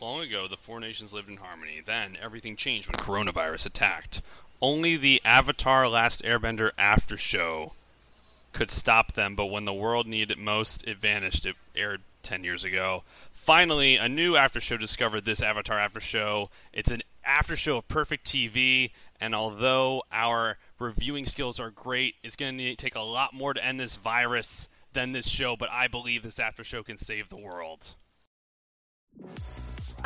Long ago, the four nations lived in harmony. Then, everything changed when coronavirus attacked. Only the Avatar Last Airbender after show could stop them, but when the world needed it most, it vanished. It aired 10 years ago. Finally, a new after show discovered this Avatar after show. It's an after show of perfect TV, and although our reviewing skills are great, it's going to take a lot more to end this virus than this show, but I believe this after show can save the world.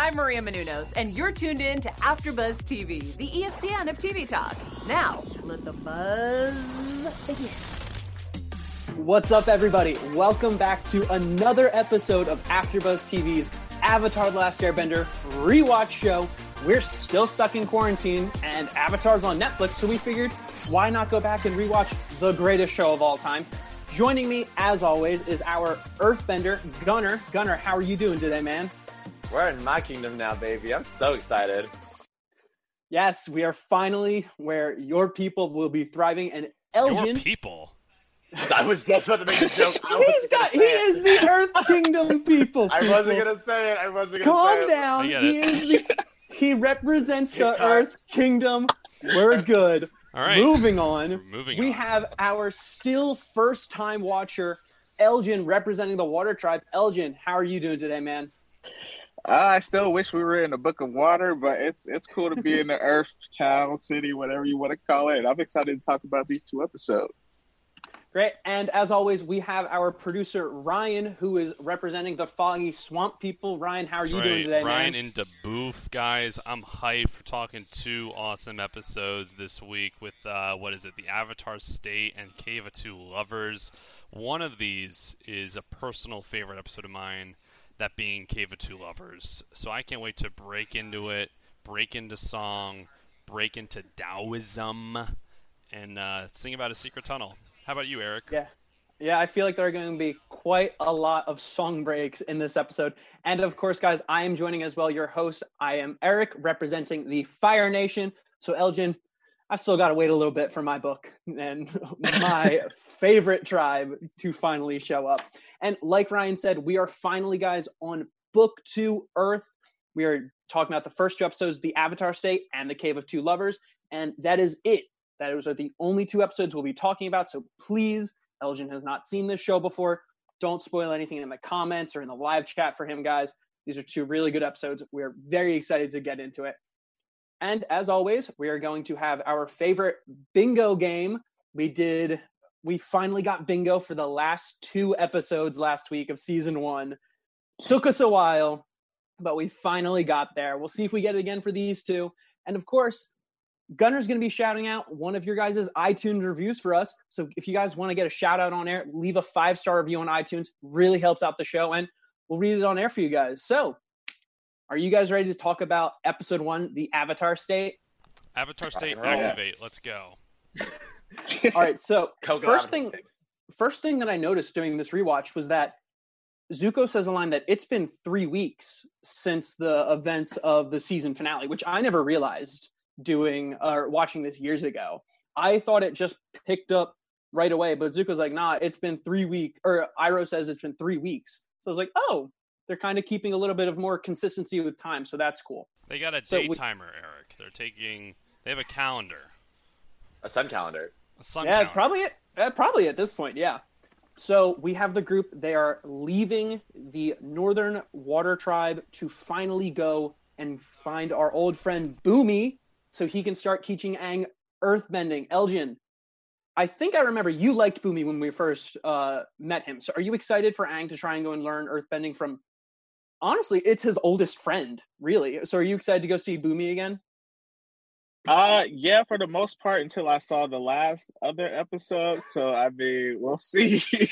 I'm Maria Menounos, and you're tuned in to AfterBuzz TV, the ESPN of TV talk. Now, let the buzz begin. What's up, everybody? Welcome back to another episode of AfterBuzz TV's Avatar: The Last Airbender rewatch show. We're still stuck in quarantine, and Avatar's on Netflix, so we figured why not go back and rewatch the greatest show of all time. Joining me, as always, is our Earthbender Gunner. Gunner, how are you doing today, man? We're in my kingdom now, baby. I'm so excited. Yes, we are finally where your people will be thriving, and Elgin. Your people. I was just about to make a joke. He's got. He say it. is the Earth Kingdom people. I wasn't gonna say it. I wasn't gonna Calm say it. Calm down. He it. is the. He represents the Calm. Earth Kingdom. We're good. All right. Moving on. Moving we on. have our still first time watcher, Elgin, representing the Water Tribe. Elgin, how are you doing today, man? I still wish we were in the book of water, but it's it's cool to be in the Earth Town City, whatever you want to call it. I'm excited to talk about these two episodes. Great. And as always, we have our producer, Ryan, who is representing the Foggy Swamp people. Ryan, how are That's you right. doing today, Ryan man? in DeBoof, guys. I'm hyped for talking two awesome episodes this week with uh, what is it, the Avatar State and Cave of Two Lovers. One of these is a personal favorite episode of mine, that being Cave of Two Lovers. So I can't wait to break into it, break into song, break into Taoism, and uh, sing about a secret tunnel. How about you, Eric? Yeah. Yeah, I feel like there are going to be quite a lot of song breaks in this episode. And of course, guys, I am joining as well, your host. I am Eric, representing the Fire Nation. So, Elgin, I've still got to wait a little bit for my book and my favorite tribe to finally show up. And like Ryan said, we are finally, guys, on Book Two Earth. We are talking about the first two episodes, The Avatar State and The Cave of Two Lovers. And that is it. Those are the only two episodes we'll be talking about. So please, Elgin has not seen this show before. Don't spoil anything in the comments or in the live chat for him, guys. These are two really good episodes. We're very excited to get into it. And as always, we are going to have our favorite bingo game. We did, we finally got bingo for the last two episodes last week of season one. Took us a while, but we finally got there. We'll see if we get it again for these two. And of course, Gunner's going to be shouting out one of your guys' iTunes reviews for us. So if you guys want to get a shout out on air, leave a five star review on iTunes. Really helps out the show, and we'll read it on air for you guys. So, are you guys ready to talk about episode one, the Avatar state? Avatar State, Rock activate. Yes. Let's go. All right. So first thing, first thing that I noticed doing this rewatch was that Zuko says a line that it's been three weeks since the events of the season finale, which I never realized doing or watching this years ago. I thought it just picked up right away, but Zuko's like, nah, it's been three weeks, or Iroh says it's been three weeks. So I was like, oh, they're kind of keeping a little bit of more consistency with time, so that's cool. They got a So day we- timer, Eric. They're taking. They have a calendar, A sun calendar. a sun yeah, calendar. probably at, uh, probably at this point, yeah. So we have the group. They are leaving the Northern Water Tribe to finally go and find our old friend Bumi, so he can start teaching Aang earthbending. Elgin, I think I remember you liked Bumi when we first uh, met him. So are you excited for Aang to try and go and learn earthbending from? Honestly, it's his oldest friend, really. So are you excited to go see Bumi again? Uh, yeah, for the most part, until I saw the last other episode. So I mean, we'll see.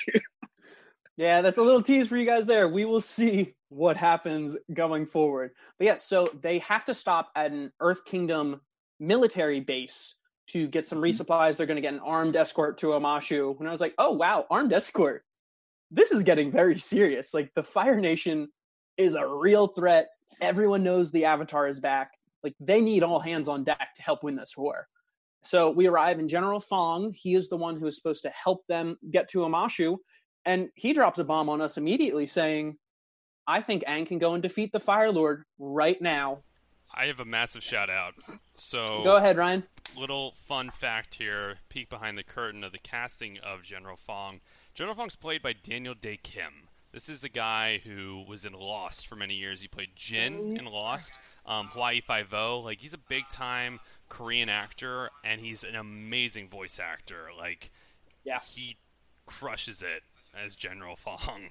Yeah, that's a little tease for you guys there. We will see what happens going forward. But yeah, so they have to stop at an Earth Kingdom military base to get some resupplies. They're going to get an armed escort to Omashu. And I was like, oh, wow, armed escort. This is getting very serious. Like, the Fire Nation is a real threat. Everyone knows the Avatar is back. Like, they need all hands on deck to help win this war. So we arrive in General Fong. He is the one who is supposed to help them get to Omashu and he drops a bomb on us immediately saying I think Aang can go and defeat the Fire Lord right now. I have a massive shout out. So Go ahead, Ryan. little fun fact here peek behind the curtain of the casting of General Fong. General Fong's played by Daniel Dae Kim. This is the guy who was in Lost for many years. He played Jin in Lost, um, Hawaii Five O. Like he's a big time Korean actor, and he's an amazing voice actor. Like Yeah. he crushes it as General Fong.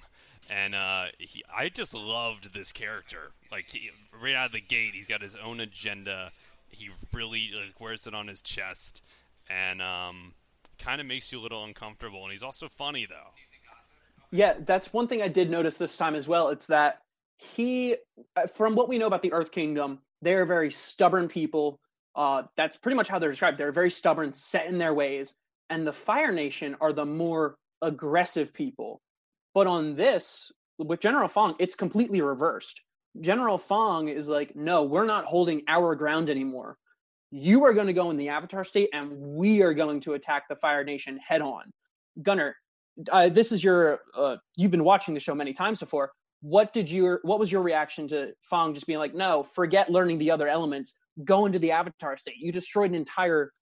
And uh, he, I just loved this character. Like he, right out of the gate, he's got his own agenda. He really like, wears it on his chest, and um, kind of makes you a little uncomfortable. And he's also funny though. Yeah, that's one thing I did notice this time as well. It's that he, uh, from what we know about the Earth Kingdom, they're very stubborn people. Uh, that's pretty much how they're described. They're very stubborn, set in their ways. And the Fire Nation are the more aggressive people. But on this, with General Fong, it's completely reversed. General Fong is like, no, we're not holding our ground anymore. You are going to go in the Avatar state, and we are going to attack the Fire Nation head on. Gunner, uh, this is your uh, you've been watching the show many times before. What did your what was your reaction to fong just being like no forget learning the other elements. Go into the avatar state. You destroyed an entire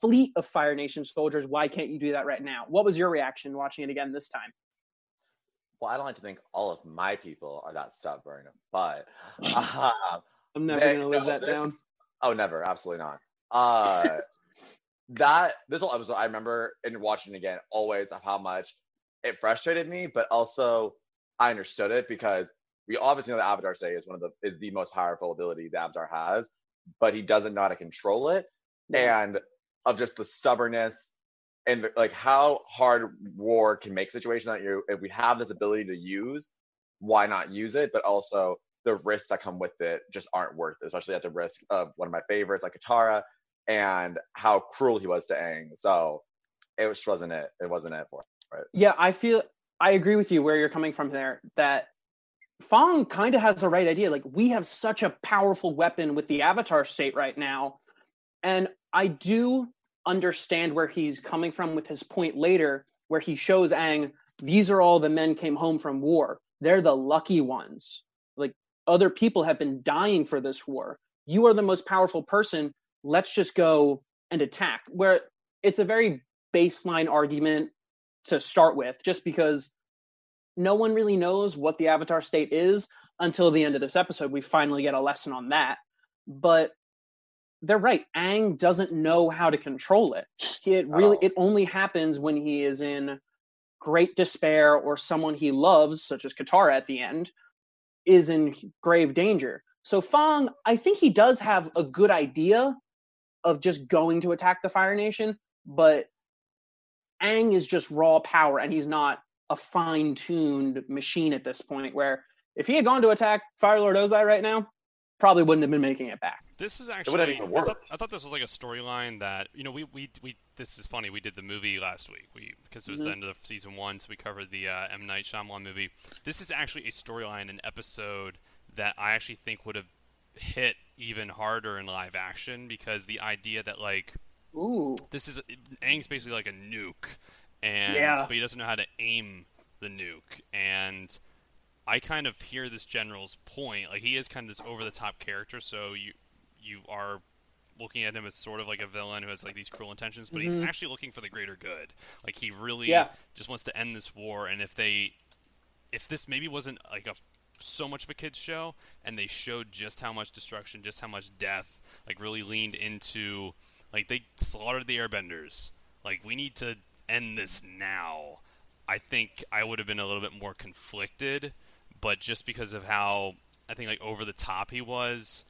fleet of fire nation soldiers. Why can't you do that right now? What was your reaction watching it again this time? Well, I don't like to think all of my people are that stubborn, but uh, i'm never to live no, that this- down. Oh, never, absolutely not. Uh, that this whole episode, I remember in watching again, always of how much it frustrated me, but also I understood it because we obviously know the Avatar say is one of the is the most powerful ability the Avatar has, but he doesn't know how to control it, and of just the stubbornness and the, like how hard war can make situations that you if we have this ability to use, why not use it? But also the risks that come with it just aren't worth it, especially at the risk of one of my favorites like Katara and how cruel he was to Aang. So it just wasn't it. It wasn't it for. Him. Yeah, I feel I agree with you where you're coming from there. That Fong kind of has the right idea. Like we have such a powerful weapon with the Avatar state right now, and I do understand where he's coming from with his point later, where he shows Aang these are all the men came home from war. They're the lucky ones. Like other people have been dying for this war. You are the most powerful person. Let's just go and attack. Where it's a very baseline argument to start with, just because no one really knows what the Avatar state is until the end of this episode. We finally get a lesson on that. But they're right. Aang doesn't know how to control it. He, it really, all. it only happens when he is in great despair or someone he loves, such as Katara at the end, is in grave danger. So Fong, I think he does have a good idea of just going to attack the Fire Nation, but Aang is just raw power and he's not a fine-tuned machine at this point where if he had gone to attack Fire Lord Ozai right now, probably wouldn't have been making it back. This was wouldn't actually. even I thought. I thought this was like a storyline that you know we, we we this is funny. We did the movie last week. We because it was the Mhm. end of season one, so we covered the uh, M Night Shyamalan movie. This is actually a storyline, an episode that I actually think would have hit even harder in live action because the idea that like Ooh. this is Aang's basically like a nuke, and Yeah. but he doesn't know how to aim the nuke. And I kind of hear this general's point. Like he is kind of this over the top character, so you you are looking at him as sort of like a villain who has like these cruel intentions, but he's Mhm. actually looking for the greater good. Like he really Yeah. just wants to end this war. And if they if this maybe wasn't like a so much of a kids show and they showed just how much destruction just how much death like really leaned into like they slaughtered the airbenders like we need to end this now i think i would have been a little bit more conflicted but just because of how i think like over the top he was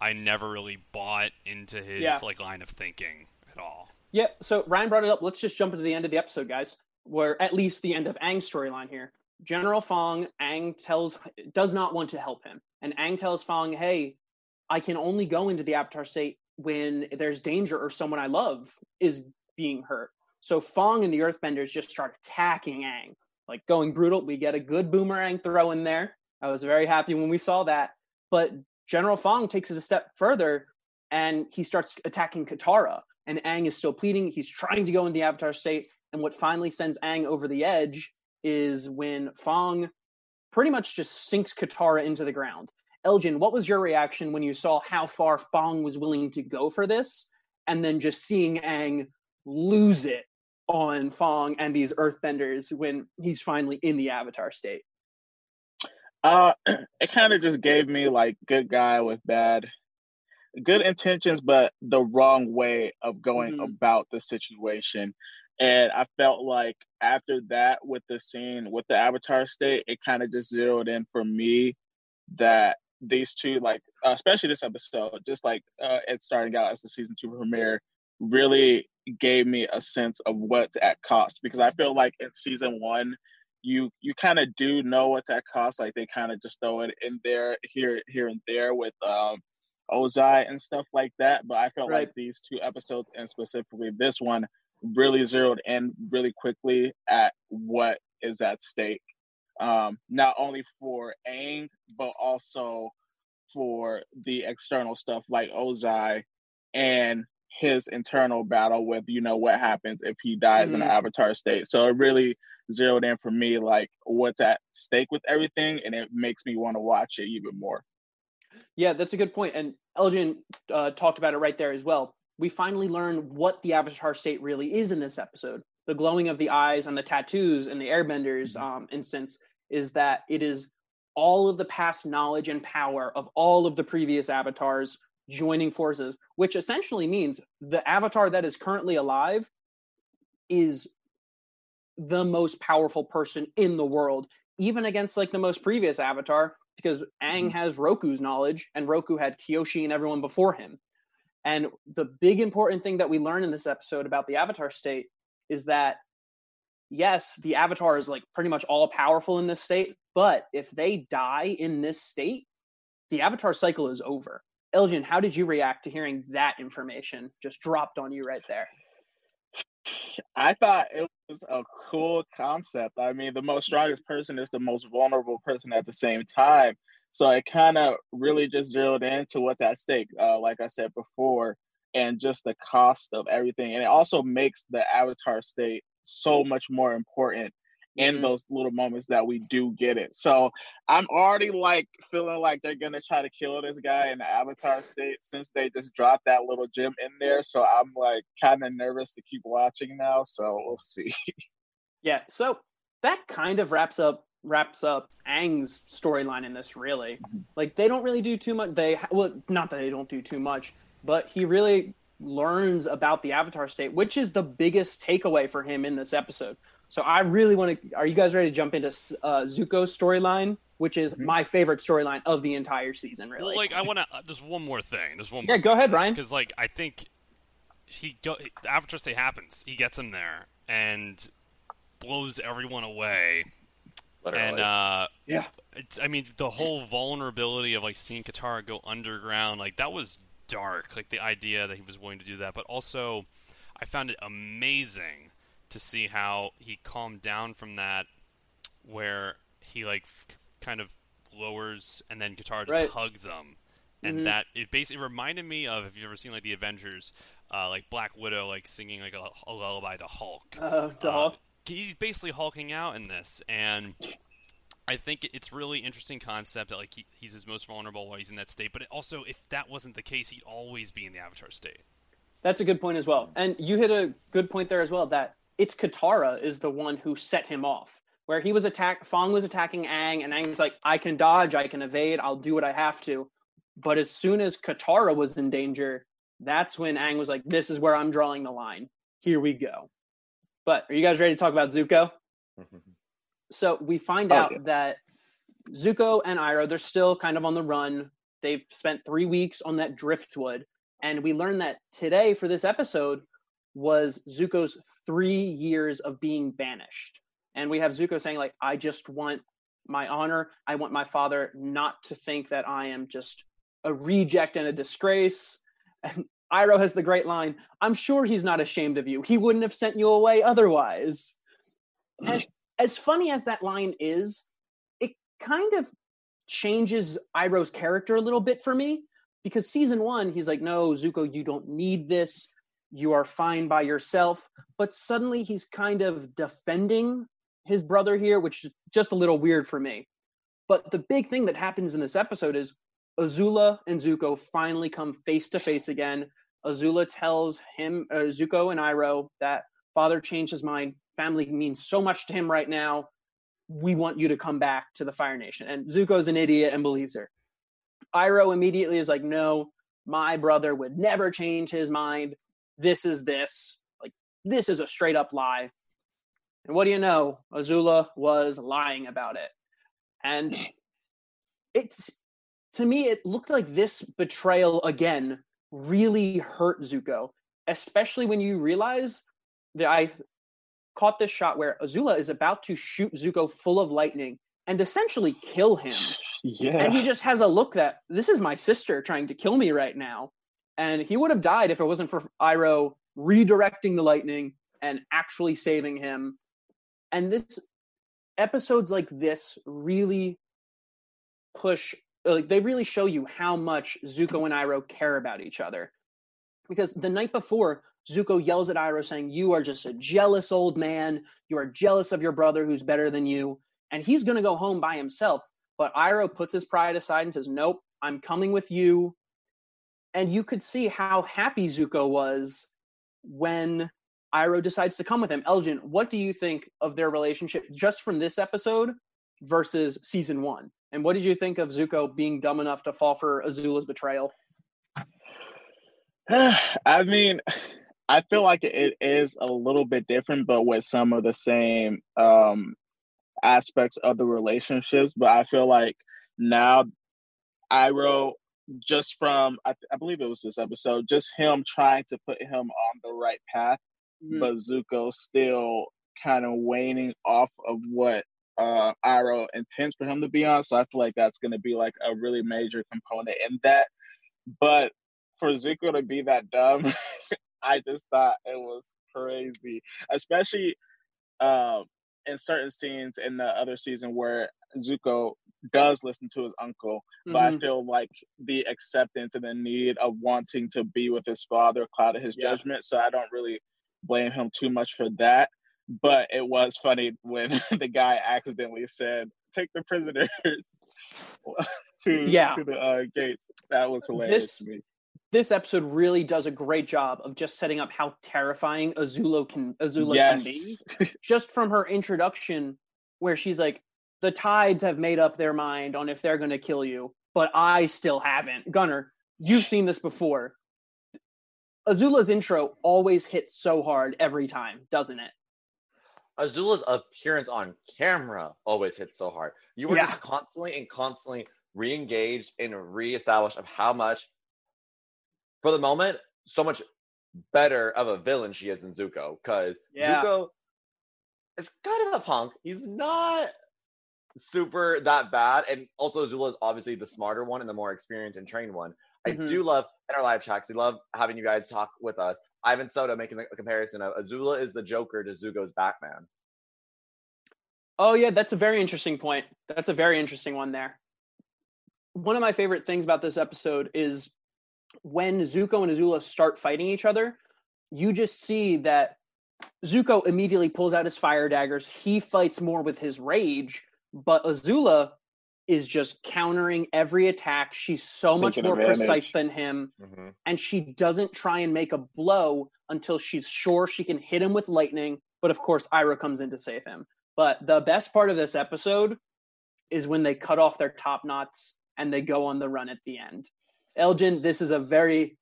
i never really bought into his Yeah. like line of thinking at all Yeah, so Ryan brought it up. Let's just jump into the end of the episode, guys. Where at least the end of Aang's storyline here. General Fong, Aang tells does not want to help him. And Aang tells Fong, hey, I can only go into the Avatar state when there's danger or someone I love is being hurt. So Fong and the Earthbenders just start attacking Aang, like going brutal. We get a good boomerang throw in there. I was very happy when we saw that. But General Fong takes it a step further and he starts attacking Katara. And Aang is still pleading. He's trying to go in the Avatar state. And what finally sends Aang over the edge is when Fong pretty much just sinks Katara into the ground. Elgin, what was your reaction when you saw how far Fong was willing to go for this, and then just seeing Aang lose it on Fong and these Earthbenders when he's finally in the Avatar state? Uh, it kind of just gave me like good guy with bad, good intentions, but the wrong way of going Mhm. about the situation. And I felt like after that, with the scene with the Avatar state, it kind of just zeroed in for me that these two, like uh, especially this episode, just like uh, it starting out as the season two premiere, really gave me a sense of what's at cost. Because I feel like in season one, you you kind of do know what's at cost. Like they kind of just throw it in there here here and there with um Ozai and stuff like that. But I felt Right. like these two episodes and specifically this one really zeroed in really quickly at what is at stake. Um, not only for Aang, but also for the external stuff like Ozai and his internal battle with, you know, what happens if he dies in Mhm. an avatar state. So it really zeroed in for me like what's at stake with everything and it makes me want to watch it even more. Yeah, that's a good point. And Elgin uh, talked about it right there as well. We finally learn what the Avatar state really is in this episode. The glowing of the eyes and the tattoos in the Airbenders um, instance is that it is all of the past knowledge and power of all of the previous avatars joining forces, which essentially means the avatar that is currently alive is the most powerful person in the world, even against like the most previous avatar, because Aang mm-hmm. has Roku's knowledge and Roku had Kyoshi and everyone before him. And the big important thing that we learn in this episode about the avatar state is that yes, the avatar is like pretty much all powerful in this state, but if they die in this state, the avatar cycle is over. Elgin, how did you react to hearing that information just dropped on you right there? I thought it was a cool concept. I mean, the most strongest person is the most vulnerable person at the same time. So it kind of really just zeroed into what's at stake, uh, like I said before, and just the cost of everything. And it also makes the avatar state so much more important in Mhm. those little moments that we do get it. So I'm already like feeling like they're gonna try to kill this guy in the avatar state since they just dropped that little gem in there. So I'm like kind of nervous to keep watching now. So we'll see. Yeah, so that kind of wraps up wraps up Aang's storyline in this. Really, like they don't really do too much. They well, not that they don't do too much, but he really learns about the Avatar state, which is the biggest takeaway for him in this episode. So I really want to. Are you guys ready to jump into uh, Zuko's storyline, which is my favorite storyline of the entire season? Really, Well, like I want to. Uh, there's one more thing. There's one. Yeah, more go ahead, Brian. Because like I think he go the Avatar State happens. He gets him there and blows everyone away. Literally. And uh, Yeah. it's. I mean, the whole vulnerability of like seeing Katara go underground, like that was dark. Like the idea that he was willing to do that, but also, I found it amazing to see how he calmed down from that, where he like f- kind of lowers and then Katara just Right. hugs him, and Mhm. that it basically reminded me of. if you ever seen like the Avengers, uh, like Black Widow, like singing like a, a lullaby to Hulk? uh, dog. he's basically hulking out in this and i think it's really interesting concept that like he, he's his most vulnerable while he's in that state but it also if that wasn't the case he'd always be in the avatar state That's a good point as well. And you hit a good point there as well that it's Katara is the one who set him off. Where he was attack Fong was attacking Aang and Aang's like, I can dodge, I can evade, I'll do what I have to. But as soon as Katara was in danger, that's when Aang was like, This is where I'm drawing the line. Here we go. But are you guys ready to talk about Zuko? Mm-hmm. So we find Oh, out yeah. that Zuko and Iroh, they're still kind of on the run. They've spent three weeks on that driftwood. And we learned that today for this episode was Zuko's three years of being banished. And we have Zuko saying, like, I just want my honor. I want my father not to think that I am just a reject and a disgrace. And Iroh has the great line, I'm sure he's not ashamed of you. He wouldn't have sent you away otherwise. And as funny as that line is, it kind of changes Iroh's character a little bit for me because season one, he's like, No, Zuko, you don't need this. You are fine by yourself. But suddenly he's kind of defending his brother here, which is just a little weird for me. But the big thing that happens in this episode is Azula and Zuko finally come face to face again. Azula tells him, uh, Zuko and Iroh, that father changed his mind. Family means so much to him right now. We want you to come back to the Fire Nation. And Zuko's an idiot and believes her. Iroh immediately is like, no, my brother would never change his mind. This is this. Like, this is a straight up lie. And what do you know? Azula was lying about it. And it's, to me, it looked like this betrayal again really hurt Zuko, especially when you realize that I caught this shot where Azula is about to shoot Zuko full of lightning and essentially kill him. Yeah. And he just has a look that this is my sister trying to kill me right now. And he would have died if it wasn't for Iroh redirecting the lightning and actually saving him. And this episodes like this really push like they really show you how much Zuko and Iroh care about each other. Because the night before, Zuko yells at Iroh saying, You are just a jealous old man. You are jealous of your brother who's better than you. And he's going to go home by himself. But Iroh puts his pride aside and says, Nope, I'm coming with you. And you could see how happy Zuko was when Iroh decides to come with him. Elgin, what do you think of their relationship just from this episode versus season one? And what did you think of Zuko being dumb enough to fall for Azula's betrayal? I mean, I feel like it is a little bit different, but with some of the same um, aspects of the relationships. But I feel like now Iroh, just from I, I believe it was this episode, just him trying to put him on the right path, Mhm. but Zuko still kind of waning off of what uh Iroh intends for him to be on. So I feel like that's going to be like a really major component in that. But for Zuko to be that dumb, I just thought it was crazy, especially um, in certain scenes in the other season where Zuko does listen to his uncle. But I Mhm. feel like the acceptance and the need of wanting to be with his father clouded his Yeah. judgment. So I don't really blame him too much for that. But it was funny when the guy accidentally said, "Take the prisoners to Yeah. to the uh, gates." That was hilarious This- to me. This episode really does a great job of just setting up how terrifying Azula can Azula can be. Just from her introduction, where she's like, "The tides have made up their mind on if they're going to kill you, but I still haven't." Gunner, you've seen this before. Azula's intro always hits so hard every time, doesn't it? Azula's appearance on camera always hits so hard. You were Yeah. just constantly and constantly re-engaged and re-established of how much, for the moment, so much better of a villain she is than Zuko. Because Yeah. Zuko is kind of a punk. He's not super that bad, and also Azula is obviously the smarter one and the more experienced and trained one. I Mhm. do love in our live chats. We love having you guys talk with us. Ivan Soto making the comparison of Azula is the Joker to Zuko's Batman. Oh yeah, that's a very interesting point. That's a very interesting one there. One of my favorite things about this episode is when Zuko and Azula start fighting each other, you just see that Zuko immediately pulls out his fire daggers. He fights more with his rage, but Azula is just countering every attack. She's so much more advantage. precise than him Mm-hmm. and she doesn't try and make a blow until she's sure she can hit him with lightning. But of course, Iroh comes in to save him. But the best part of this episode is when they cut off their top knots and they go on the run at the end. Elgin, this is a very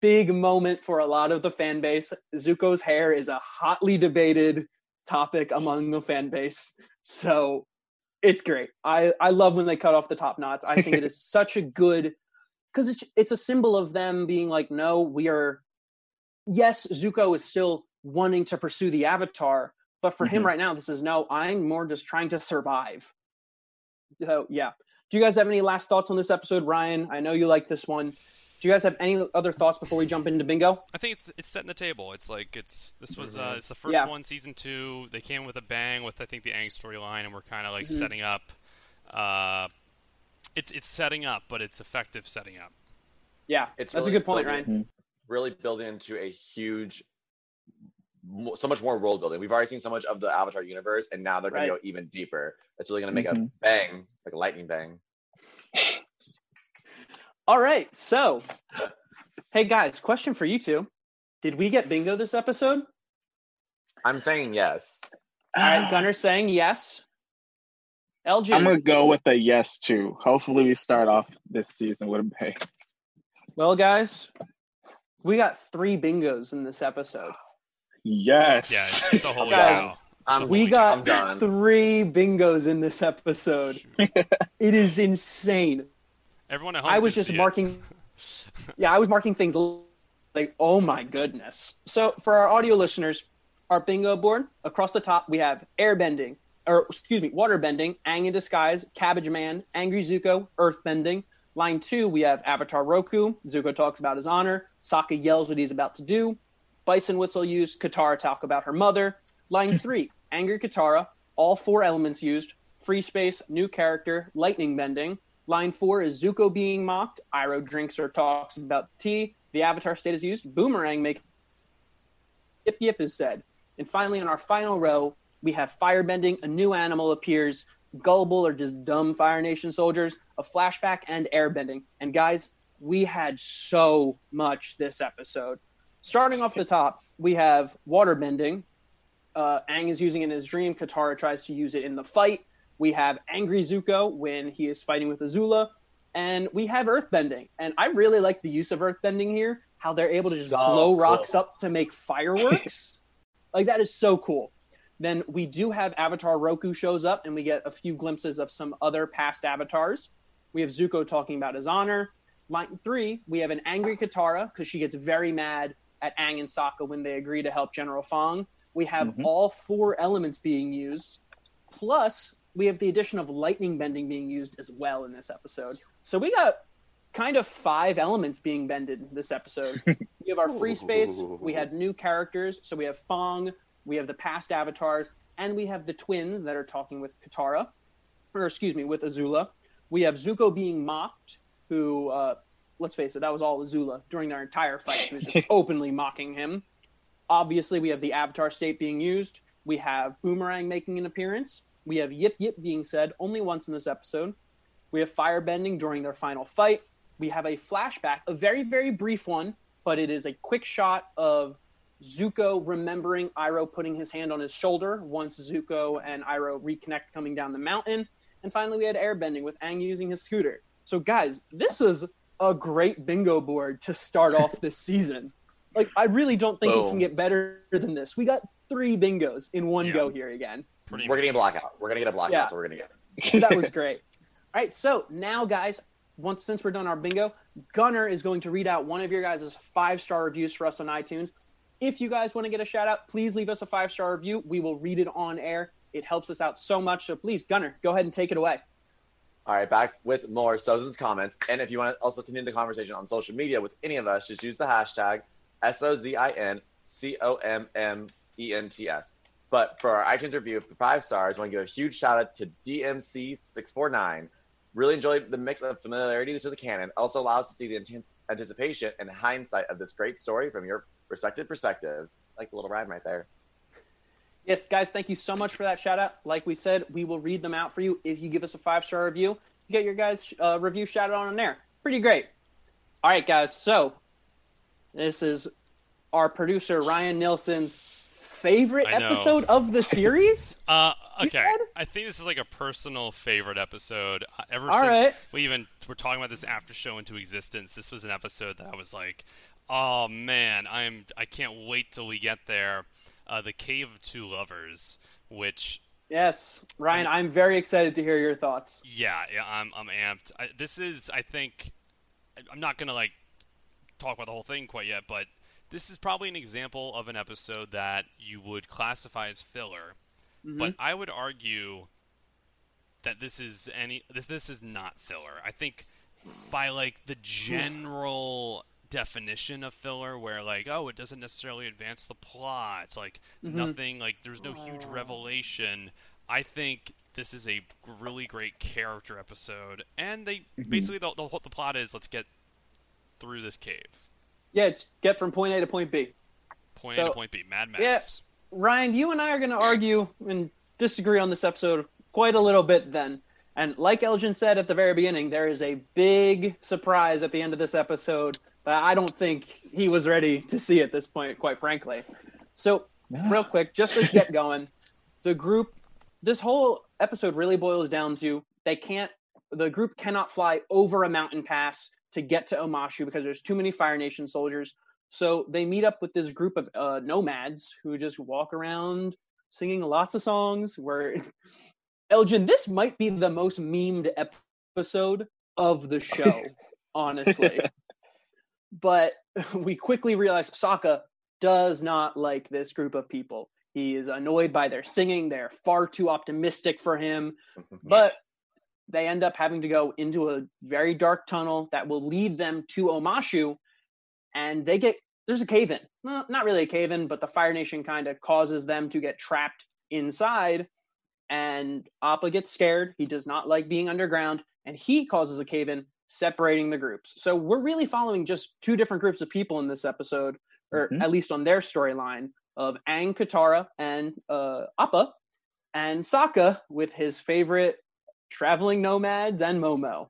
big moment for a lot of the fan base. Zuko's hair is a hotly debated topic among the fan base. So it's great. I, I love when they cut off the top knots. I think it is such a good because it's it's a symbol of them being like, no, we are. Yes, Zuko is still wanting to pursue the Avatar, but for him Mhm. right now, this is no. I'm more just trying to survive. So yeah. Do you guys have any last thoughts on this episode, Ryan? I know you like this one. Do you guys have any other thoughts before we jump into bingo? I think it's it's setting the table. It's like it's this was uh, it's the first Yeah. one, season two. They came with a bang with I think the Aang storyline, and we're kind of like Mhm. setting up. Uh, it's it's setting up, but it's effective setting up. Yeah, It's that's really a good point, building- Ryan. really building into a huge so much more world building. We've already seen so much of the Avatar universe, and now they're going Right. to go even deeper. It's really going to make a Mhm. bang, like a lightning bang. All right. So, hey guys, question for you two: Did we get bingo this episode? I'm saying yes. All right, Gunner saying yes. LG. I'm gonna go with a yes too. Hopefully, we start off this season with a bang. Well, guys, we got three bingos in this episode. Yes. Yeah, it's, it's a holy Guys, cow. I'm, We I'm got done. three bingos in this episode. It is insane. Everyone at home. I was just see it. marking. Yeah, I was marking things like, oh my goodness. So for our audio listeners, our bingo board across the top we have airbending, or excuse me, waterbending, Aang in disguise, Cabbage Man, Angry Zuko, earthbending. Line two we have Avatar Roku. Zuko talks about his honor. Sokka yells what he's about to do. Bison whistle used. Katara talk about her mother. Line three, Angry Katara. All four elements used. Free space, new character, lightning bending. Line four is Zuko being mocked. Iroh drinks or talks about tea. The Avatar state is used. Boomerang make yip yip is said. And finally, on our final row, we have firebending. A new animal appears. Gullible or just dumb Fire Nation soldiers. A flashback and airbending. And guys, we had so much this episode. Starting off the top, we have waterbending. Uh, Aang is using it in his dream. Katara tries to use it in the fight. We have Angry Zuko when he is fighting with Azula. And we have earthbending. And I really like the use of earthbending here, how they're able to just So blow cool. rocks up to make fireworks. like, that is so cool. Then we do have Avatar Roku shows up, and we get a few glimpses of some other past avatars. We have Zuko talking about his honor. Line three, we have an angry Katara because she gets very mad at Aang and Sokka when they agree to help General Fong. We have Mhm. all four elements being used. Plus, we have the addition of lightning bending being used as well in this episode. So we got kind of five elements being bended this episode. we have our free space, we had new characters, so we have Fong, we have the past avatars, and we have the twins that are talking with Katara, or excuse me, with Azula. We have Zuko being mocked, who, uh, let's face it, that was all Azula during their entire fight. She was just openly mocking him. Obviously, we have the Avatar state being used. We have Boomerang making an appearance. We have Yip Yip being said only once in this episode. We have Firebending during their final fight. We have a flashback, a very, very brief one, but it is a quick shot of Zuko remembering Iroh putting his hand on his shoulder once Zuko and Iroh reconnect coming down the mountain. And finally, we had airbending with Aang using his scooter. So, guys, this was a great bingo board to start off this season. Like, I really don't think it can get better than this. We got three bingos in one Yeah. go here again. Pretty We're getting a much. blackout. We're gonna get a blackout. Yeah. That's what we're gonna get. It. That was great. All right, so now, guys, once since we're done our bingo, Gunner is going to read out one of your guys' five star reviews for us on iTunes. If you guys want to get a shout out, please leave us a five star review. We will read it on air. It helps us out so much. So please, Gunner, go ahead and take it away. All right, back with more Sozin's comments. And if you want to also continue the conversation on social media with any of us, just use the hashtag S O Z I N C O M M E N T S. But for our iTunes review five stars, I want to give a huge shout out to DMC649. Really enjoyed the mix of familiarity to the canon. Also allows to see the intense anticipation and hindsight of this great story from your respective perspectives. Like the little rhyme right there. Yes, guys, thank you so much for that shout out. Like we said, we will read them out for you if you give us a five star review. You get your guys' uh, review shouted on there. Pretty great. All right, guys. So this is our producer Ryan Nilsson's favorite I know. episode of the series. Uh, okay. I think this is like a personal favorite episode. Uh, ever All since right. we even were talking about this after show into existence, this was an episode that I was like, "Oh man, I'm I can't wait till we get there." Uh, the Cave of Two Lovers, which yes, Ryan, I'm very excited to hear your thoughts. yeah, yeah, I'm I'm amped. I, this is, I think, I'm not gonna like talk about the whole thing quite yet, but this is probably an example of an episode that you would classify as filler. Mm-hmm. But I would argue that this is any this this is not filler. I think by like the general definition of filler where like oh it doesn't necessarily advance the plot it's like mm-hmm. nothing like there's no huge revelation i think this is a really great character episode and they mm-hmm. basically the, the, the plot is let's get through this cave Yeah, it's get from point A to point B. point A to point B. Mad Yeah. Max. Ryan, you and I are going to argue and disagree on this episode quite a little bit then. And like Elgin said at the very beginning, there is a big surprise at the end of this episode that I don't think he was ready to see at this point, quite frankly. So, real quick, just to get going, the group, this whole episode really boils down to they can't, the group cannot fly over a mountain pass to get to Omashu because there's too many Fire Nation soldiers. So they meet up with this group of uh, nomads who just walk around singing lots of songs. Where Elgin, this might be the most memed episode of the show, honestly. but we quickly realize Sokka does not like this group of people. He is annoyed by their singing. They're far too optimistic for him. But they end up having to go into a very dark tunnel that will lead them to Omashu. And they get there's a cave in. Well, not really a cave in, but the Fire Nation kind of causes them to get trapped inside. And Appa gets scared. He does not like being underground. And he causes a cave in, separating the groups. So we're really following just two different groups of people in this episode, or Mhm. at least on their storyline of Aang Katara and uh, Appa, and Sokka with his favorite traveling nomads and Momo.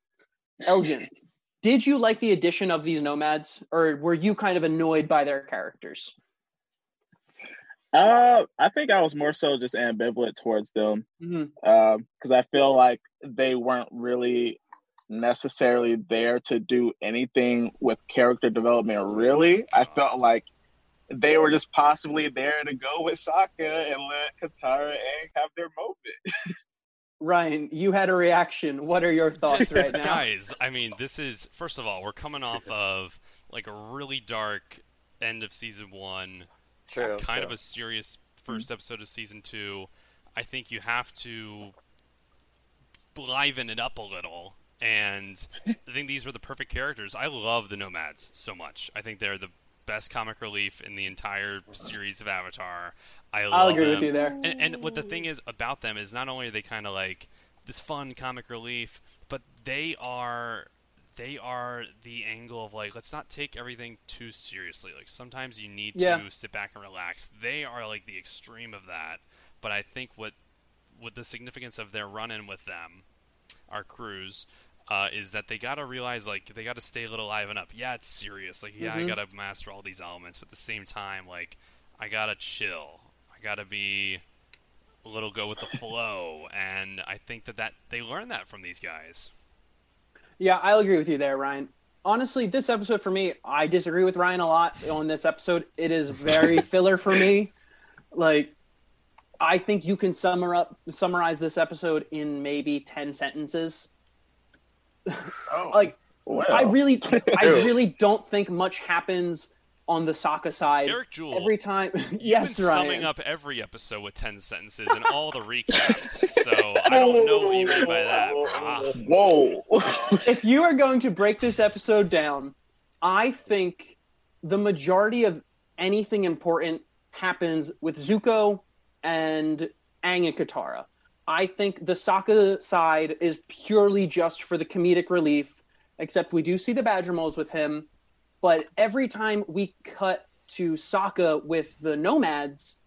Elgin, did you like the addition of these nomads, or were you kind of annoyed by their characters? Uh, I think I was more so just ambivalent towards them because I feel like they weren't really necessarily there to do anything with character development. Really, I felt like they were just possibly there to go with Sokka and let Katara and have their moment. Ryan, you had a reaction. What are your thoughts right now? Guys, I mean, this is first of all, we're coming off of like a really dark end of season one, True. kind true. of a serious first mm-hmm. episode of season two. I think you have to liven it up a little. And I think these were the perfect characters. I love the Nomads so much. I think they're the best comic relief in the entire series of Avatar. I love I'll agree them. with you there. And, and what the thing is about them is not only are they kind of like this fun comic relief, but they are they are the angle of like let's not take everything too seriously. Like sometimes you need Yeah. to sit back and relax. They are like the extreme of that. But I think what what the significance of their run in with them, our crews, uh, is that they gotta realize like they gotta stay a little liven up. Yeah, it's serious. Like yeah, Mhm. I gotta master all these elements, but at the same time, like I gotta chill. I gotta be a little go with the flow, and I think that that they learn that from these guys. Yeah, I'll agree with you there, Ryan. Honestly, this episode for me, I disagree with Ryan a lot on this episode. It is very filler for me. Like, I think you can summer up summarize this episode in maybe ten sentences. Oh, Like, well. I really, I really don't think much happens on the Sokka side. Eric Jewell, Every time, You've yes, been Ryan. summing up every episode with ten sentences and all the recaps. So I don't know what you mean by that. Ah, Whoa. if you are going to break this episode down, I think the majority of anything important happens with Zuko and Aang and Katara. I think the Sokka side is purely just for the comedic relief, except we do see the Badger Moles with him. But every time we cut to Sokka with the Nomads,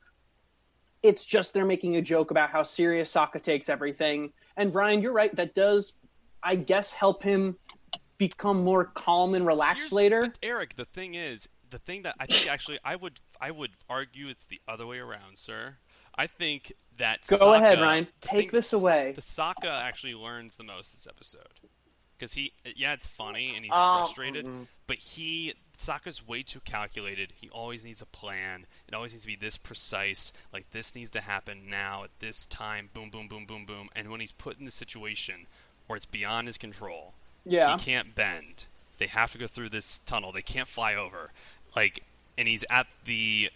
it's just they're making a joke about how serious Sokka takes everything. And Brian, you're right. That does, I guess, help him become more calm and relaxed Here's- later. Eric, the thing is, the thing that I think actually I would I would argue it's the other way around, sir. I think that Go Sokka- ahead, Ryan. Take this away. The Sokka actually learns the most this episode because he yeah it's funny and he's Um, frustrated, mm. but he Sokka's way too calculated. He always needs a plan. It always needs to be this precise. Like this needs to happen now at this time. Boom, boom, boom, boom, boom. And when he's put in the situation where it's beyond his control, Yeah. he can't bend. They have to go through this tunnel. They can't fly over. Like, and he's at the.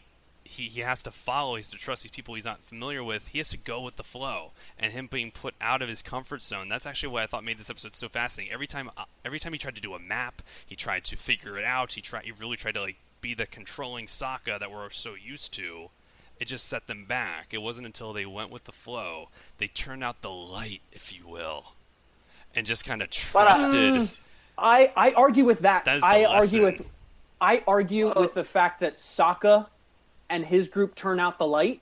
He, he has to follow. He has to trust these people he's not familiar with. He has to go with the flow. And him being put out of his comfort zone. That's actually what I thought made this episode so fascinating. Every time, uh, every time he tried to do a map, he tried to figure it out. He tried. He really tried to like be the controlling Sokka that we're so used to. It just set them back. It wasn't until they went with the flow, they turned out the light, if you will, and just kind of But, uh, trusted. I I argue with that. That is the I argue with I argue with the fact that Sokka and his group turn out the light?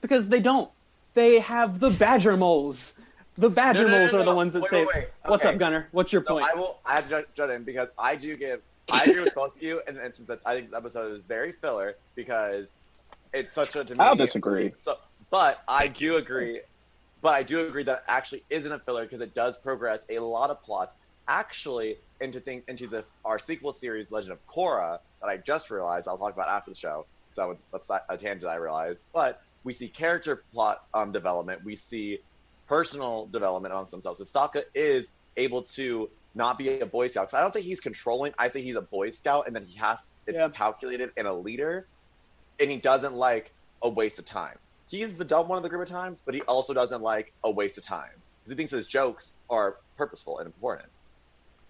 Because they don't. They have the Badger Moles. The Badger No, no, no, Moles no, are the ones that Wait, say, wait, wait. "What's Okay. up, Gunner? What's your So point?" I will. I have to jut, jut in because I do give. I agree with both of you in the instance that I think the episode is very filler because it's such a. To me, I'll disagree. So, but I do agree. But I do agree that it actually isn't a filler because it does progress a lot of plots actually into things into the our sequel series, Legend of Korra, that I just realized I'll talk about after the show. So it's, that's a tangent I realized. But we see character plot um, development. We see personal development amongst themselves. So Sokka is able to not be a Boy Scout. 'Cause I don't think he's controlling. I think he's a Boy Scout, and then he has it's Yeah. calculated and a leader, and he doesn't like a waste of time. He's the dumb one of the group at times, but he also doesn't like a waste of time because He thinks his jokes are purposeful and important.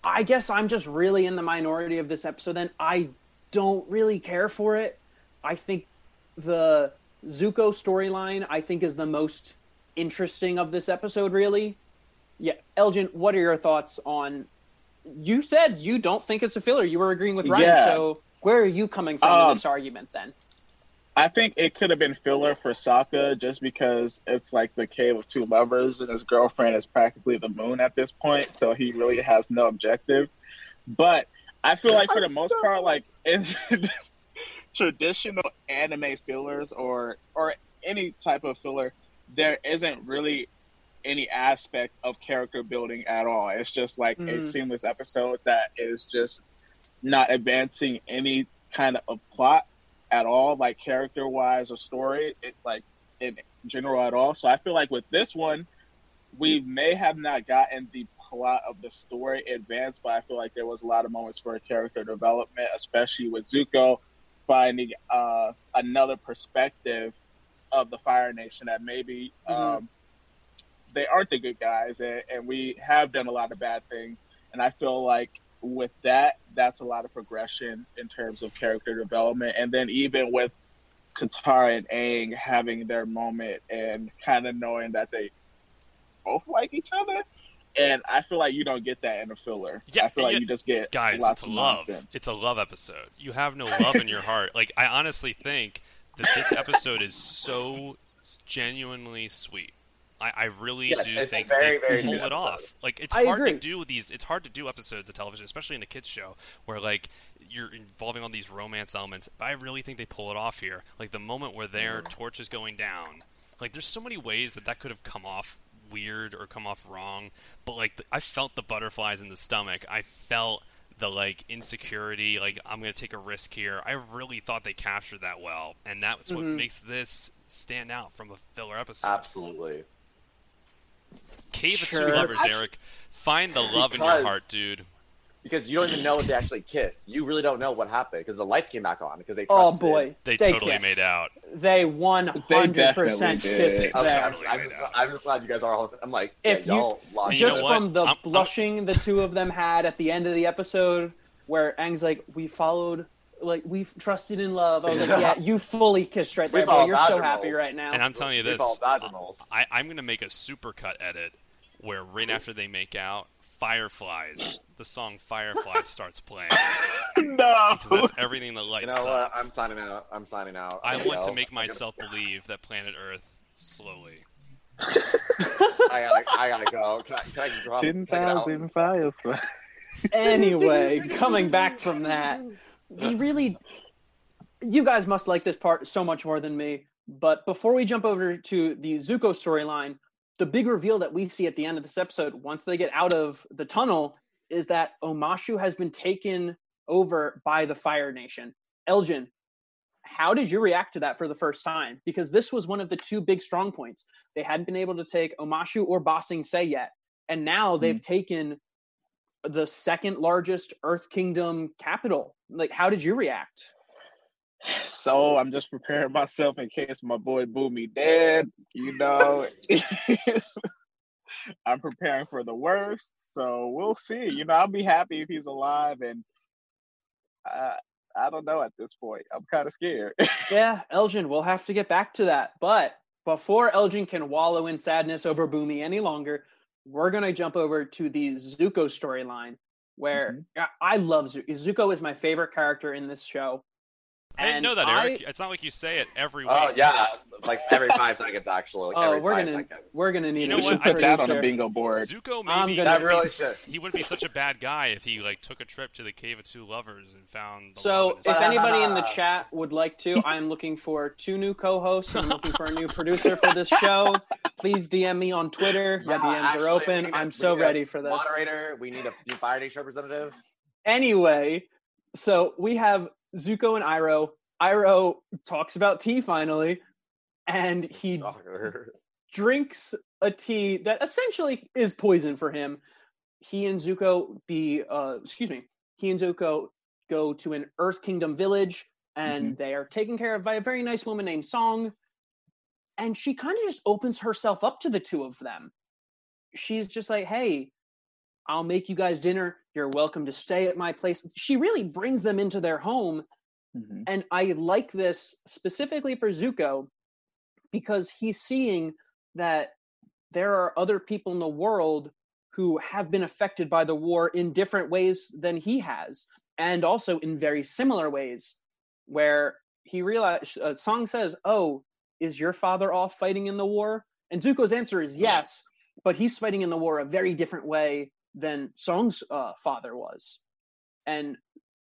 I guess I'm just really in the minority of this episode. Then I don't really care for it. I think the Zuko storyline I think is the most interesting of this episode. Really, yeah. Elgin, what are your thoughts on? You said you don't think it's a filler. You were agreeing with Ryan. Yeah. So where are you coming from Um, in this argument then? I think it could have been filler for Sokka just because it's like the cave of two lovers and his girlfriend is practically the moon at this point, so he really has no objective. But I feel like for the most part, like in traditional anime fillers or or any type of filler, there isn't really any aspect of character building at all. It's just like a Mhm. seamless episode that is just not advancing any kind of plot at all, like character wise or story, it like in general at all. So I feel like with this one, we may have not gotten the plot of the story advanced, but I feel like there was a lot of moments for character development, especially with Zuko finding uh, another perspective of the Fire Nation that maybe um, they aren't the good guys, and, and we have done a lot of bad things. And I feel like with that, that's a lot of progression in terms of character development. And then even with Katara and Aang having their moment and kind of knowing that they both like each other. And I feel like you don't get that in a filler. Yeah, I feel like yeah. you just get Guys, lots it's of love. nonsense. It's a love episode. You have no love in your heart. Like I honestly think that this episode is so genuinely sweet. I, I really Yes, do think very, they very pull it episode. off. Like it's I hard agree. to do these. It's hard to do episodes of television, especially in a kids show, where like you're involving all these romance elements. But I really think they pull it off here. Like the moment where their mm. torch is going down. Like there's so many ways that that could have come off weird or come off wrong. But like the, I felt the butterflies in the stomach. I felt the like insecurity. Like I'm gonna take a risk here. I really thought they captured that well, and that's what Mhm. makes this stand out from a filler episode. Absolutely. Cave of Sure. Two Lovers, Actu- Eric. Find the love in your heart, dude. Because you don't even know if they actually kiss. You really don't know what happened because the lights came back on because they Oh boy, They, totally kissed. made out. They one hundred percent kissed Okay, Okay. I'm, Totally I'm just. I'm just glad you guys are all. I'm like, yeah, If you- y'all locked And you know just what? from the I'm- I'm- blushing the two of them had at the end of the episode where Aang's like we followed like we've trusted in love i was like yeah you fully kissed right there bro you're so happy Moles. right now And I'm telling you this, call. I, I'm gonna make a supercut edit where right after they make out, Fireflies, the song Fireflies starts playing no. because that's everything that lights You know up. what? I'm signing out. I'm signing out. I gotta want to make I gotta- myself believe that planet Earth slowly. I gotta, I gotta go. Can I, can I drop? Ten take it out? thousand fireflies. anyway coming back from that we really you guys must like this part so much more than me but before we jump over to the zuko storyline the big reveal that we see at the end of this episode once they get out of the tunnel is that omashu has been taken over by the fire nation elgin how did you react to that for the first time because this was one of the two big strong points they hadn't been able to take omashu or Ba Sing Se yet and now mm-hmm. they've taken the second largest Earth Kingdom capital. Like, how did you react? So I'm just preparing myself in case my boy Bumi dead. You know, I'm preparing for the worst. So we'll see. You know, I'll be happy if he's alive, and I, I don't know at this point. I'm kind of scared. Yeah, Elgin, we'll have to get back to that. But before Elgin can wallow in sadness over Bumi any longer, we're going to jump over to the Zuko storyline where mm-hmm. I- I love Zuko. Zuko is my favorite character in this show. I didn't know that, I- Eric. It's not like you say it every oh, week. Oh yeah, like every five seconds actually. Like Oh, every we're five gonna seconds. we're gonna need You know We should put that on producer. a bingo board. Zuko I'm maybe That really be, should. he wouldn't be such a bad guy if he like took a trip to the cave of two lovers and found. The So, if anybody in the chat would like to, I'm looking for two new co-hosts. I'm looking for a new producer for this show. Please DM me on Twitter. My Yeah, DMs actually, are open. need a- I'm we so ready for this. Moderator, we need a new Fire Nation representative. Anyway, so we have Zuko and Iroh. Iroh talks about tea finally, and he drinks a tea that essentially is poison for him. He and Zuko be uh excuse me. He and Zuko go to an Earth Kingdom village and they are taken care of by a very nice woman named Song. And she kind of just opens herself up to the two of them. She's just like, "Hey, I'll make you guys dinner. You're welcome to stay at my place." She really brings them into their home Mhm. and I like this specifically for Zuko because he's seeing that there are other people in the world who have been affected by the war in different ways than he has, and also in very similar ways. Where he realized, uh, Song says, "Oh, is your father off fighting in the war?" And Zuko's answer is yes, but he's fighting in the war a very different way than Song's uh, father was. And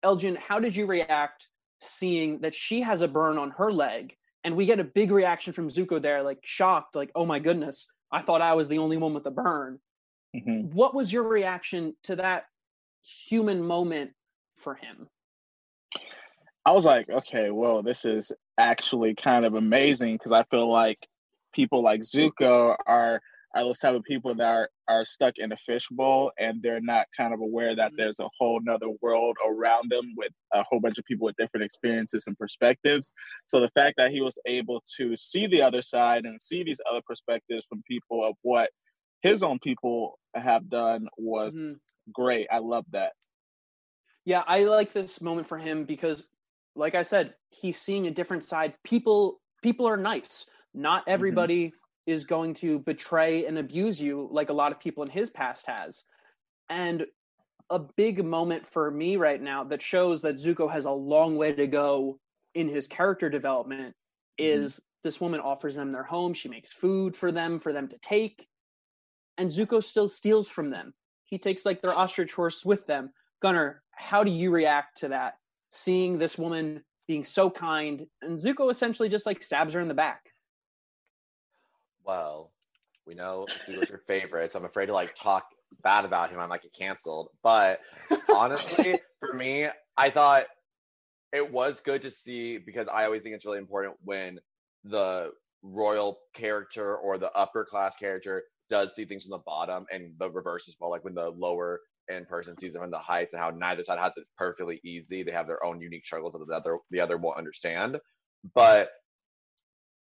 Elgin, how did you react seeing that she has a burn on her leg? And we get a big reaction from Zuko there, like shocked, like, oh my goodness, I thought I was the only one with a burn. Mhm. What was your reaction to that human moment for him? I was like, okay, well, this is actually kind of amazing because I feel like people like Zuko are are those type of people that are, are stuck in a fishbowl and they're not kind of aware that there's a whole nother world around them with a whole bunch of people with different experiences and perspectives. So the fact that he was able to see the other side and see these other perspectives from people of what his own people have done was Mhm. great. I love that. Yeah, I like this moment for him because, like I said, he's seeing a different side. People, people are nice. Not everybody is going to betray and abuse you like a lot of people in his past has. And a big moment for me right now that shows that Zuko has a long way to go in his character development Mhm. is this woman offers them their home. She makes food for them for them to take. And Zuko still steals from them. He takes like their ostrich horse with them. Gunner, how do you react to that? Seeing this woman being so kind and Zuko essentially just like stabs her in the back. Well, we know Zuko's your favorite, so I'm afraid to like talk bad about him. I might get canceled. But honestly, for me, I thought it was good to see because I always think it's really important when the royal character or the upper class character does see things from the bottom and the reverse as well, like when the lower end person sees them in the heights and how neither side has it perfectly easy. They have their own unique struggles that the other the other won't understand. But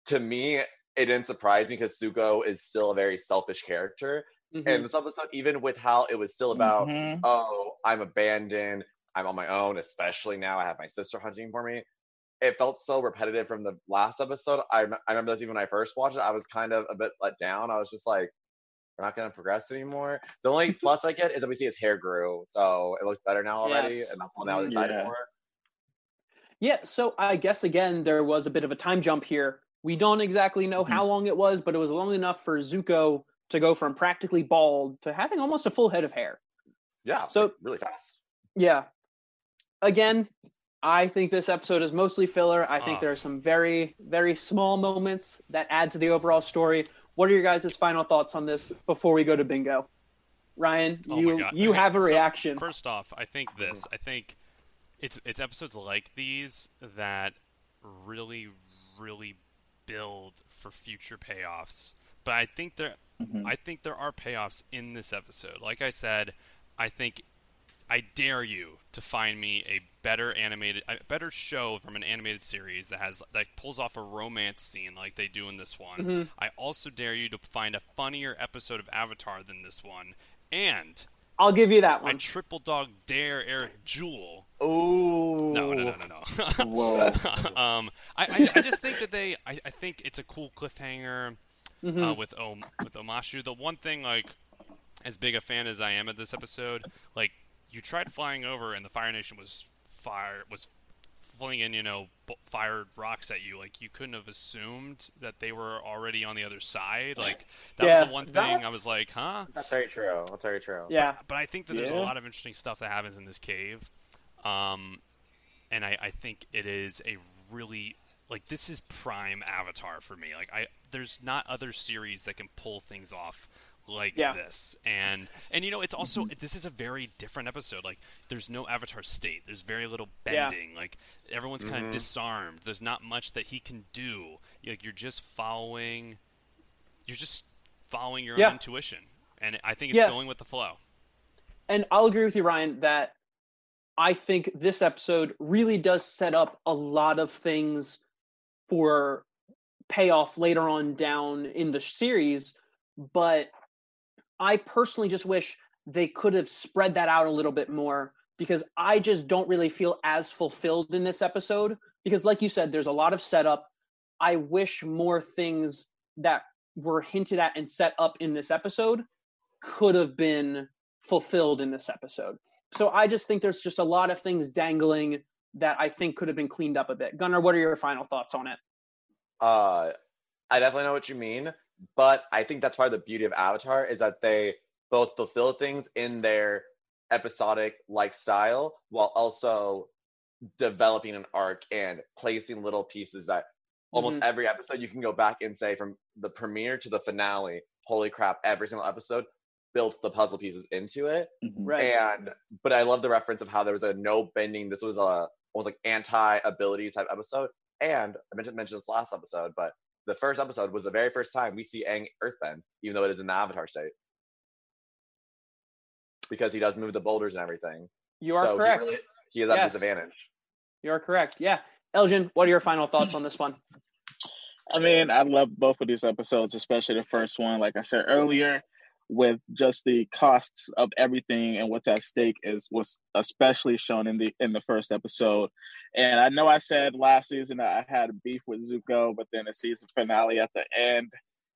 to me, it didn't surprise me because Zuko is still a very selfish character. Mhm. And this episode, even with how it was still about, Mhm. oh, I'm abandoned, I'm on my own, especially now I have my sister hunting for me. It felt so repetitive from the last episode. I, I remember this even when I first watched it. I was kind of a bit let down. I was just like, we're not going to progress anymore. The only plus I get is that we see his hair grew, so it looks better now already, Yes. and that's all now excited Yeah. for. Yeah, so I guess again there was a bit of a time jump here. We don't exactly know Mhm. how long it was, but it was long enough for Zuko to go from practically bald to having almost a full head of hair. Yeah, So- really fast. Yeah. Again, I think this episode is mostly filler. I think Ah. there are some very, very small moments that add to the overall story. What are your guys' final thoughts on this before we go to bingo? Ryan, Oh my you God. you Okay, have a so reaction. First off, I think this. I think it's it's episodes like these that really, really build for future payoffs. But I think there, Mhm. I think there are payoffs in this episode. Like I said, I think I dare you to find me a better animated, a better show from an animated series that has that pulls off a romance scene like they do in this one. Mhm. I also dare you to find a funnier episode of Avatar than this one. And I'll give you that I one. triple dog dare Eric Jewell. Ooh. No, no, no, no, no. Whoa. um, I, I, I just think that they, I, I think it's a cool cliffhanger Mhm. uh, with Om, with Omashu. The one thing, like, as big a fan as I am of this episode, like, you tried flying over and the Fire Nation was fire was flinging, you know, b- fired rocks at you. Like you couldn't have assumed that they were already on the other side. Like that Yeah, was the one thing I was like, huh? That's very true. That's very true. Yeah. But I think that there's a lot of interesting stuff that happens in this cave, um, and I, I think it is a really like this is prime Avatar for me. Like I, there's not other series that can pull things off like Yeah. this, and and you know it's also mm-hmm. this is a very different episode. Like there's no Avatar state. There's very little Yeah. bending. Like everyone's kind of mm-hmm. disarmed. There's not much that he can do. Like you're just following. You're just following your Yeah. own intuition, and I think it's Yeah. going with the flow. And I'll agree with you, Ryan, that I think this episode really does set up a lot of things for payoff later on down in the series. But I personally just wish they could have spread that out a little bit more because I just don't really feel as fulfilled in this episode. Because, like you said, there's a lot of setup. I wish more things that were hinted at and set up in this episode could have been fulfilled in this episode. So I just think there's just a lot of things dangling that I think could have been cleaned up a bit. Gunner, what are your final thoughts on it? Uh, I definitely know what you mean, but I think that's part of the beauty of Avatar is that they both fulfill things in their episodic like style while also developing an arc and placing little pieces that almost every episode you can go back and say from the premiere to the finale, holy crap, every single episode built the puzzle pieces into it. Mhm. Right. And but I love the reference of how there was a no bending. This was a almost like anti abilities type episode. And I mentioned mentioned this last episode, but the first episode was the very first time we see Aang earthbend, even though it is in the Avatar state, because he does move the boulders and everything. you are so correct. He, really, he has that Yes. disadvantage. You are correct. Yeah. Elgin, what are your final thoughts on this one? I mean, I love both of these episodes, especially the first one. Like I said earlier, with just the costs of everything and what's at stake is was especially shown in the in the first episode. And I know I said last season I had a beef with Zuko, but then the season finale at the end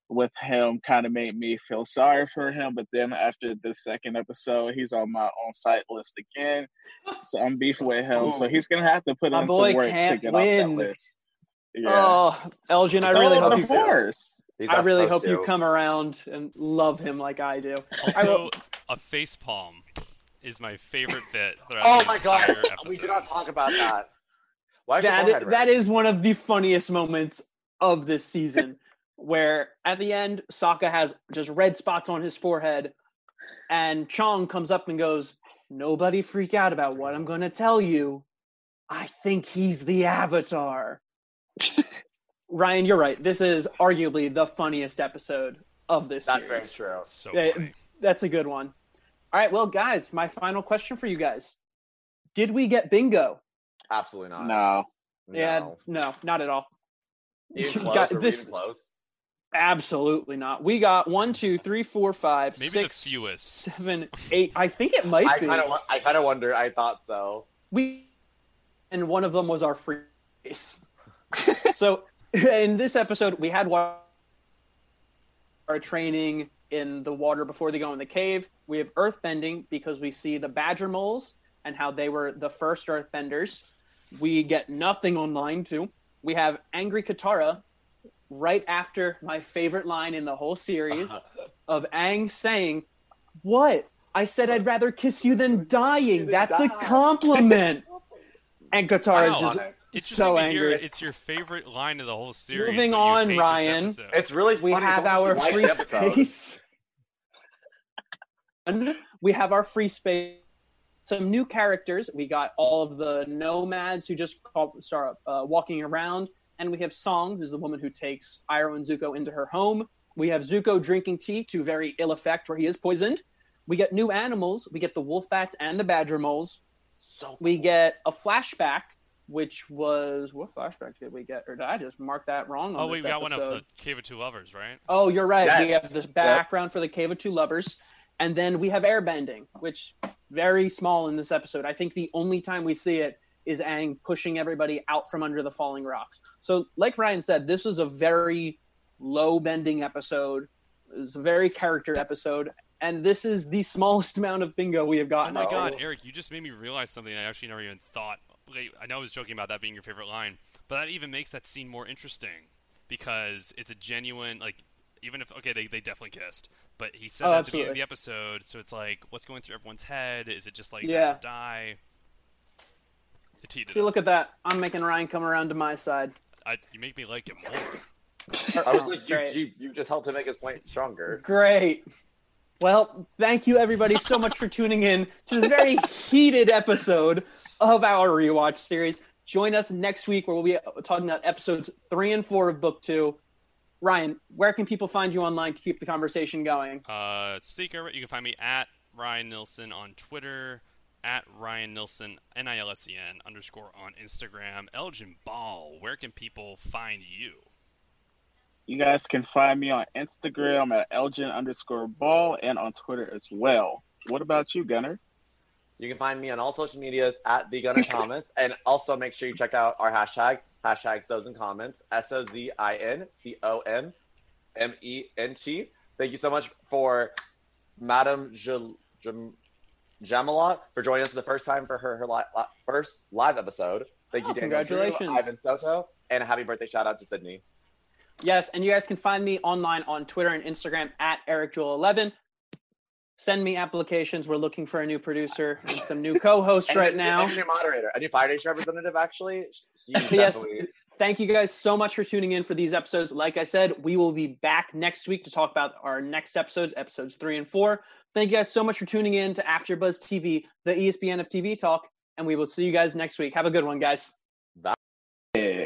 with him kind of made me feel sorry for him. But then after the second episode, he's on my own site list again. So I'm beefing with him. So he's gonna have to put My in some work to get win. off that list. Yeah. Oh, Elgin, I So, really hope of you, course. I really hope supposed you come around and love him like I do. Also, a face palm is my favorite bit. throughout Oh the my god, entire we do not talk about that. Why is your That forehead is, red? that is one of the funniest moments of this season, where at the end Sokka has just red spots on his forehead, and Chong comes up and goes, "Nobody freak out about what I'm going to tell you. I think he's the Avatar." Ryan, you're right. This is arguably the funniest episode of this That's very series. true. So Yeah. That's a good one. All right, well, guys, my final question for you guys: Did we get bingo? Absolutely not. No. Yeah, No. no, not at all. Even close. Got Are we this- even close? Absolutely not. We got one, two, three, four, five, Maybe six, the fewest. seven, eight. I think it might I be. kind of, I kind of wonder. I thought so. we, and one of them was our free space. So in this episode, we had our training in the water before they go in the cave. We have earthbending because we see the badger moles and how they were the first earthbenders. We get nothing on line two. We have angry Katara right after my favorite line in the whole series of Aang saying, What? I said I'd rather kiss you than dying. That's a compliment. And Katara's Wow. just It's so to hear angry. it's your favorite line of the whole series. Moving on, Ryan. It's really we have our free episode. space. And we have our free space. Some new characters. We got all of the nomads who just call, start uh, walking around, and we have Song, who's the woman who takes Iroh and Zuko into her home. We have Zuko drinking tea to very ill effect, where he is poisoned. We get new animals. We get the wolf bats and the badger moles. So We get a flashback, which was what flashback did we get, or did I just mark that wrong? On Oh, we this got one episode? of the Cave of Two Lovers, right? Oh, you're right. We have the background for the Cave of Two Lovers, and then we have airbending, which very small in this episode. I think the only time we see it is Aang pushing everybody out from under the falling rocks. So, like Ryan said, this was a very low bending episode. It was a very character episode, and this is the smallest amount of bingo we have gotten. Oh gotten. my god, Eric, you just made me realize something I actually never even thought. Like, I know I was joking about that being your favorite line, but that even makes that scene more interesting because it's a genuine like. Even if okay, they, they definitely kissed, but he said Oh, that at the beginning of the episode, so it's like, what's going through everyone's head? Is it just like Yeah. die? It teed it See, look at that. I'm making Ryan come around to my side. I, you make me like it more. I was Oh, like, you, you, you just helped to make his point stronger. Great. Well, thank you everybody so much for tuning in to this very heated episode of our rewatch series. Join us next week where we'll be talking about episodes three and four of book two. Ryan, where can people find you online to keep the conversation going? Uh, Seeker, you can find me at Ryan Nilsen on Twitter, at Ryan Nilsen N I L S E N underscore on Instagram. Elgin Ball, where can people find you? You guys can find me on Instagram at Elgin underscore ball and on Twitter as well. What about you, Gunner? You can find me on all social medias at the Gunner Thomas, and also make sure you check out our hashtag hashtag Soz in Comments S O Z I N C O M M E N T. Thank you so much for Madam Jamala for joining us for the first time for her, her li- li- first live episode. Thank Oh, you, Daniel Drew, congratulations. Ivan Soto, and a happy birthday shout out to Sydney. Yes, and you guys can find me online on Twitter and Instagram at EricJoel11. Send me applications. We're looking for a new producer and some new co-hosts right a- now. and a new moderator, a new Fire Nation representative, actually. Yes. Thank you guys so much for tuning in for these episodes. Like I said, we will be back next week to talk about our next episodes, episodes three and four. Thank you guys so much for tuning in to AfterBuzz TV, the ESPN of TV talk, and we will see you guys next week. Have a good one, guys. Yeah.